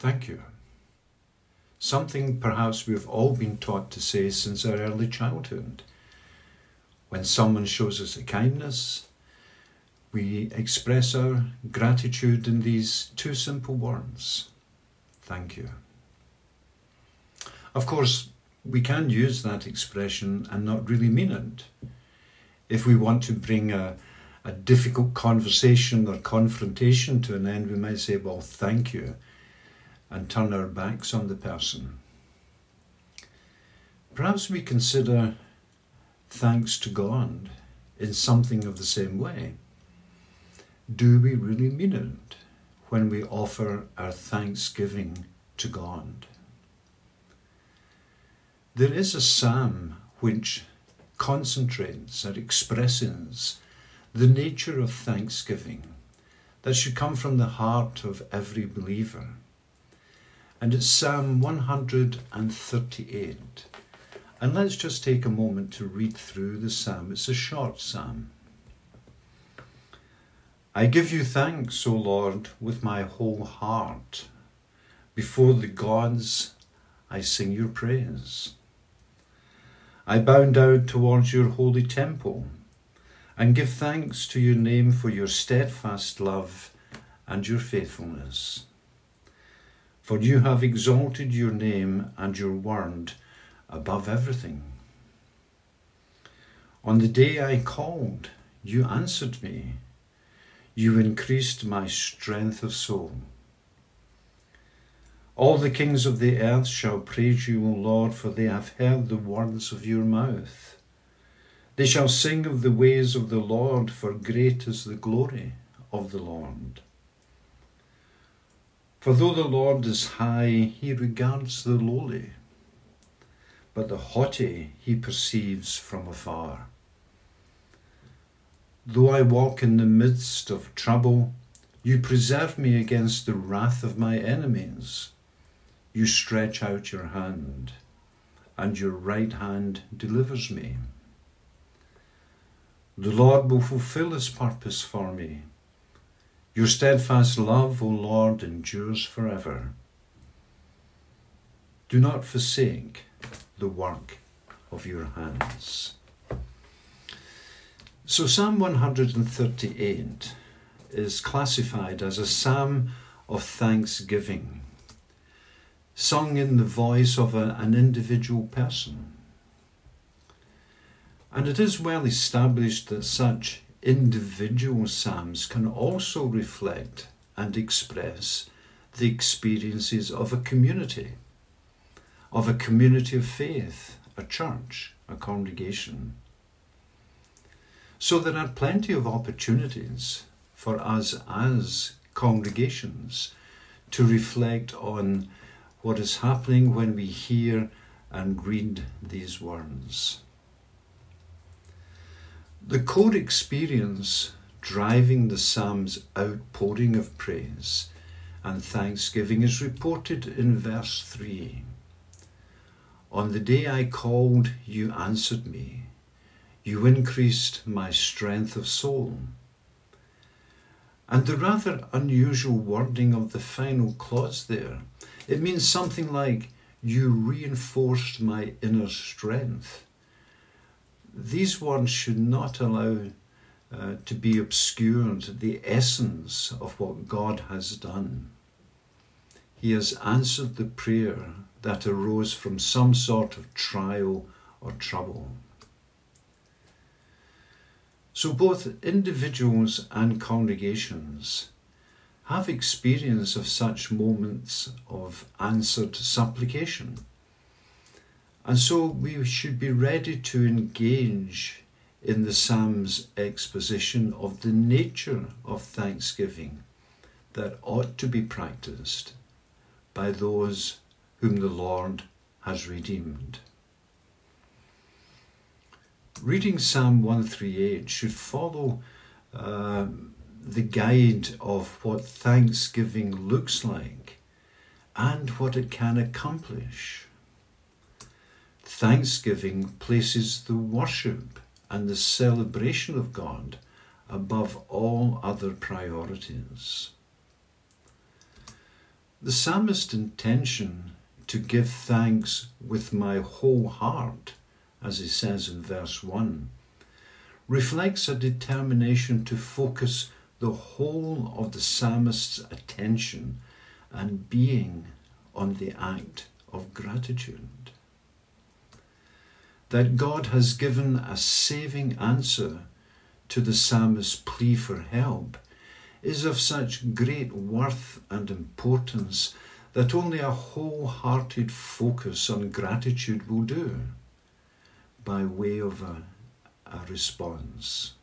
Thank you. Something perhaps we've all been taught to say since our early childhood. When someone shows us a kindness, we express our gratitude in these two simple words Thank you. Of course, we can use that expression and not really mean it. If we want to bring a, a difficult conversation or confrontation to an end, we might say, Well, thank you, and turn our backs on the person. Perhaps we consider thanks to God in something of the same way. Do we really mean it when we offer our thanksgiving to God? There is a psalm which concentrates and expresses the nature of thanksgiving that should come from the heart of every believer. And it's Psalm 138. And let's just take a moment to read through the psalm. It's a short psalm. I give you thanks, O Lord, with my whole heart. Before the gods, I sing your praise. I bow down towards your holy temple and give thanks to your name for your steadfast love and your faithfulness. For you have exalted your name and your word above everything. On the day I called, you answered me. You increased my strength of soul. All the kings of the earth shall praise you, O Lord, for they have heard the words of your mouth. They shall sing of the ways of the Lord, for great is the glory of the Lord. For though the Lord is high, he regards the lowly, but the haughty he perceives from afar. Though I walk in the midst of trouble, you preserve me against the wrath of my enemies you stretch out your hand, and your right hand delivers me. The Lord will fulfill his purpose for me. Your steadfast love, O Lord, endures forever. Do not forsake the work of your hands. So, Psalm 138 is classified as a psalm of thanksgiving sung in the voice of a, an individual person. And it is well established that such individual psalms can also reflect and express the experiences of a community, of a community of faith, a church, a congregation. So there are plenty of opportunities for us as congregations to reflect on what is happening when we hear and read these words. The core experience driving the Psalm's outpouring of praise and thanksgiving is reported in verse 3. On the day I called, you answered me. You increased my strength of soul. And the rather unusual wording of the final clause there it means something like, You reinforced my inner strength. These words should not allow uh, to be obscured the essence of what God has done. He has answered the prayer that arose from some sort of trial or trouble. So, both individuals and congregations have experience of such moments of answered supplication. And so we should be ready to engage in the Psalm's exposition of the nature of thanksgiving that ought to be practiced by those whom the Lord has redeemed. Reading Psalm 138 should follow uh, the guide of what thanksgiving looks like and what it can accomplish. Thanksgiving places the worship and the celebration of God above all other priorities. The psalmist's intention to give thanks with my whole heart, as he says in verse 1, reflects a determination to focus the whole of the psalmist's attention and being on the act of gratitude. That God has given a saving answer to the psalmist's plea for help is of such great worth and importance that only a wholehearted focus on gratitude will do by way of a, a response.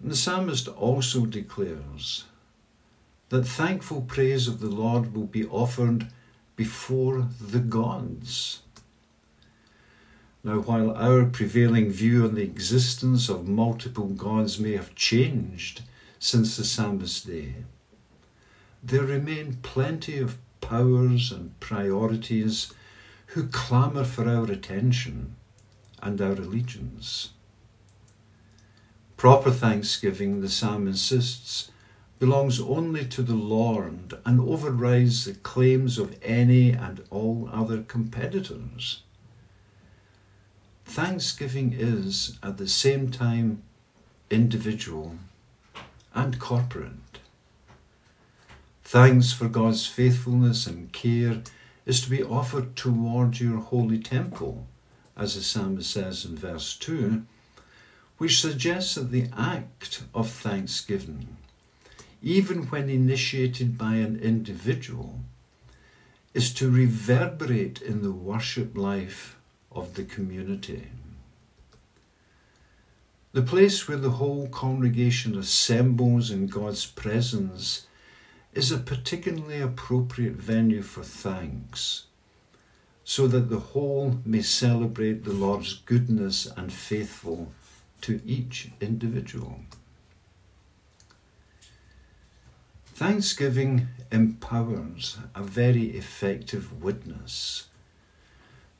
And the psalmist also declares that thankful praise of the Lord will be offered before the gods. Now, while our prevailing view on the existence of multiple gods may have changed since the psalmist's day, there remain plenty of powers and priorities who clamour for our attention and our allegiance. Proper thanksgiving, the psalm insists, belongs only to the Lord and overrides the claims of any and all other competitors. Thanksgiving is at the same time individual and corporate. Thanks for God's faithfulness and care is to be offered toward your holy temple, as the psalmist says in verse 2, which suggests that the act of thanksgiving, even when initiated by an individual, is to reverberate in the worship life of the community. The place where the whole congregation assembles in God's presence is a particularly appropriate venue for thanks, so that the whole may celebrate the Lord's goodness and faithful to each individual. Thanksgiving empowers a very effective witness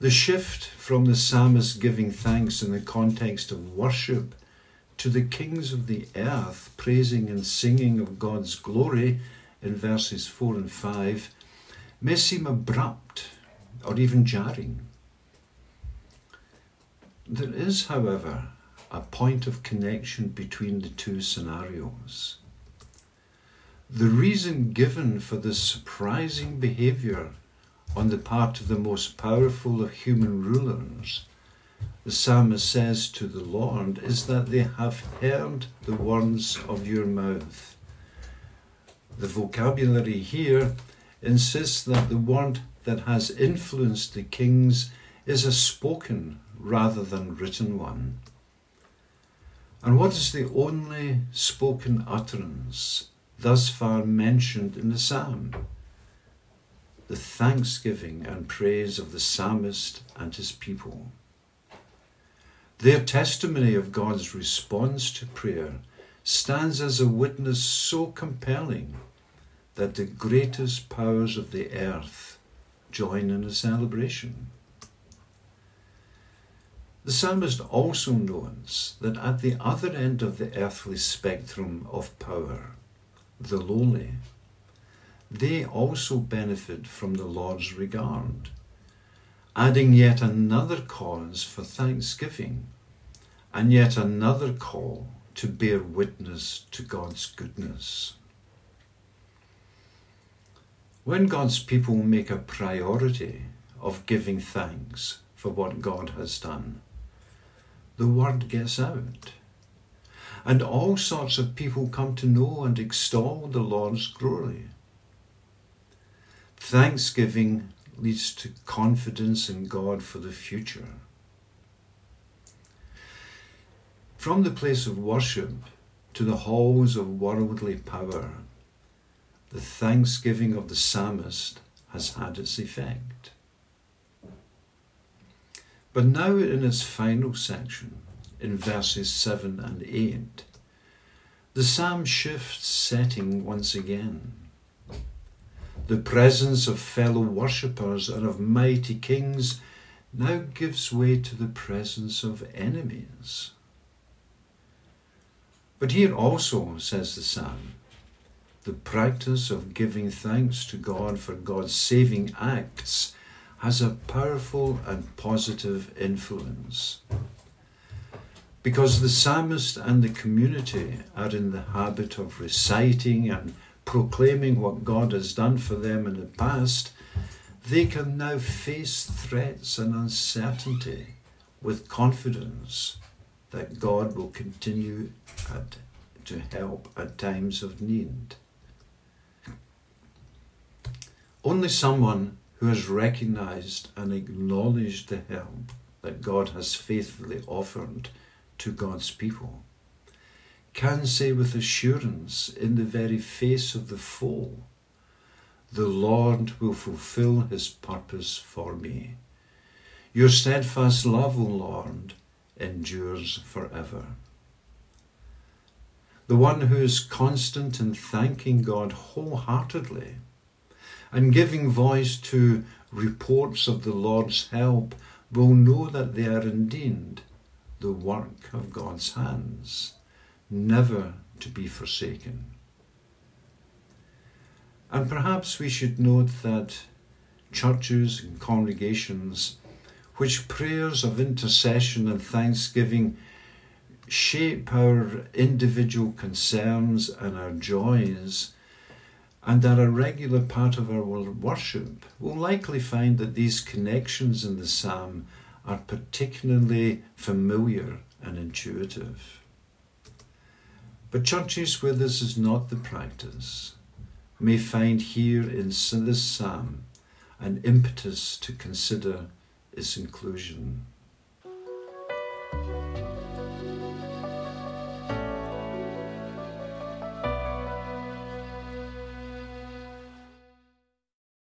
the shift from the psalmist giving thanks in the context of worship to the kings of the earth praising and singing of God's glory in verses 4 and 5 may seem abrupt or even jarring. There is, however, a point of connection between the two scenarios. The reason given for this surprising behaviour on the part of the most powerful of human rulers, the psalmist says to the Lord, is that they have heard the words of your mouth. The vocabulary here insists that the word that has influenced the kings is a spoken rather than written one. And what is the only spoken utterance thus far mentioned in the psalm? The thanksgiving and praise of the psalmist and his people. Their testimony of God's response to prayer stands as a witness so compelling that the greatest powers of the earth join in the celebration. The psalmist also knows that at the other end of the earthly spectrum of power, the lowly, they also benefit from the Lord's regard, adding yet another cause for thanksgiving and yet another call to bear witness to God's goodness. When God's people make a priority of giving thanks for what God has done, the word gets out. And all sorts of people come to know and extol the Lord's glory. Thanksgiving leads to confidence in God for the future. From the place of worship to the halls of worldly power, the thanksgiving of the psalmist has had its effect. But now, in its final section, in verses 7 and 8, the psalm shifts setting once again the presence of fellow worshippers and of mighty kings now gives way to the presence of enemies. But here also, says the psalm, the practice of giving thanks to God for God's saving acts has a powerful and positive influence. Because the psalmist and the community are in the habit of reciting and proclaiming what God has done for them in the past, they can now face threats and uncertainty with confidence that God will continue at, to help at times of need. Only someone who has recognized and acknowledged the help that God has faithfully offered to God's people can say with assurance in the very face of the foe, The Lord will fulfill his purpose for me. Your steadfast love, O Lord, endures forever. The one who is constant in thanking God wholeheartedly and giving voice to reports of the Lord's help will know that they are indeed the work of God's hands, never to be forsaken. And perhaps we should note that churches and congregations which prayers of intercession and thanksgiving shape our individual concerns and our joys and are a regular part of our worship, will likely find that these connections in the psalm are particularly familiar and intuitive. But churches where this is not the practice may find here in this psalm an impetus to consider its inclusion.